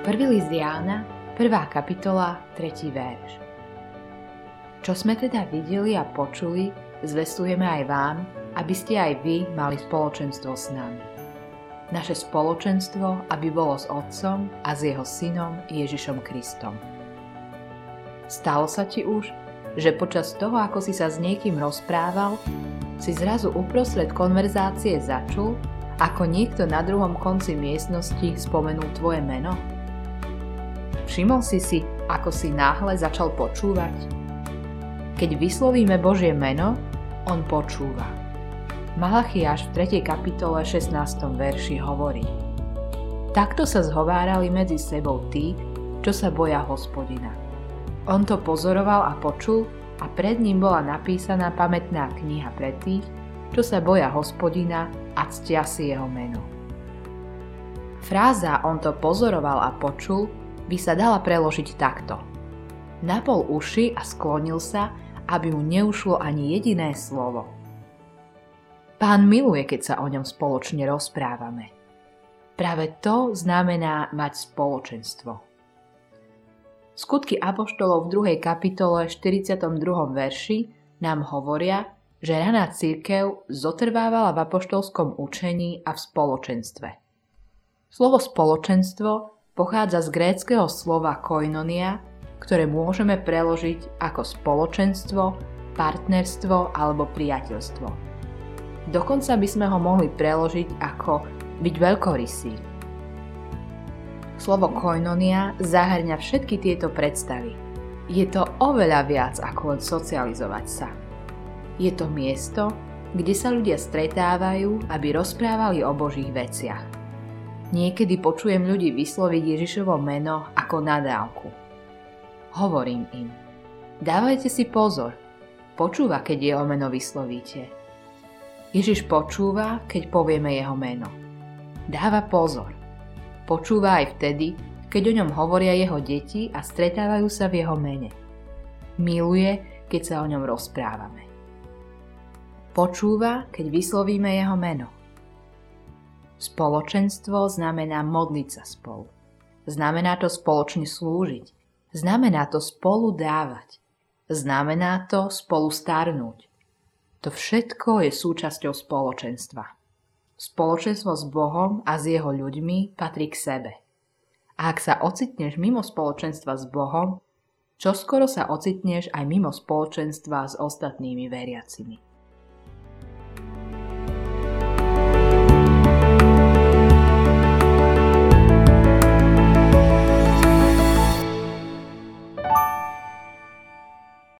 Prvý list Jána, 1. kapitola, 3. verš. Čo sme teda videli a počuli, zvestujeme aj vám, aby ste aj vy mali spoločenstvo s nami. Naše spoločenstvo, aby bolo s Otcom a s Jeho Synom Ježišom Kristom. Stalo sa ti už, že počas toho, ako si sa s niekým rozprával, si zrazu uprostred konverzácie začul, ako niekto na druhom konci miestnosti spomenul tvoje meno? Všimol si si, ako si náhle začal počúvať? Keď vyslovíme Božie meno, on počúva. Malachiáš v 3. kapitole 16. verši hovorí Takto sa zhovárali medzi sebou tí, čo sa boja hospodina. On to pozoroval a počul a pred ním bola napísaná pamätná kniha pre tých, čo sa boja hospodina a ctia si jeho meno. Fráza on to pozoroval a počul by sa dala preložiť takto. Napol uši a sklonil sa, aby mu neušlo ani jediné slovo. Pán miluje, keď sa o ňom spoločne rozprávame. Práve to znamená mať spoločenstvo. Skutky Apoštolov v 2. kapitole 42. verši nám hovoria, že raná církev zotrvávala v apoštolskom učení a v spoločenstve. Slovo spoločenstvo pochádza z gréckého slova koinonia, ktoré môžeme preložiť ako spoločenstvo, partnerstvo alebo priateľstvo. Dokonca by sme ho mohli preložiť ako byť veľkorysý. Slovo koinonia zahrňa všetky tieto predstavy. Je to oveľa viac ako len socializovať sa. Je to miesto, kde sa ľudia stretávajú, aby rozprávali o Božích veciach. Niekedy počujem ľudí vysloviť Ježišovo meno ako nadávku. Hovorím im, dávajte si pozor, počúva, keď jeho meno vyslovíte. Ježiš počúva, keď povieme jeho meno. Dáva pozor. Počúva aj vtedy, keď o ňom hovoria jeho deti a stretávajú sa v jeho mene. Miluje, keď sa o ňom rozprávame. Počúva, keď vyslovíme jeho meno. Spoločenstvo znamená modliť sa spolu. Znamená to spoločne slúžiť. Znamená to spolu dávať. Znamená to spolu starnúť. To všetko je súčasťou spoločenstva. Spoločenstvo s Bohom a s jeho ľuďmi patrí k sebe. A ak sa ocitneš mimo spoločenstva s Bohom, čoskoro sa ocitneš aj mimo spoločenstva s ostatnými veriacimi.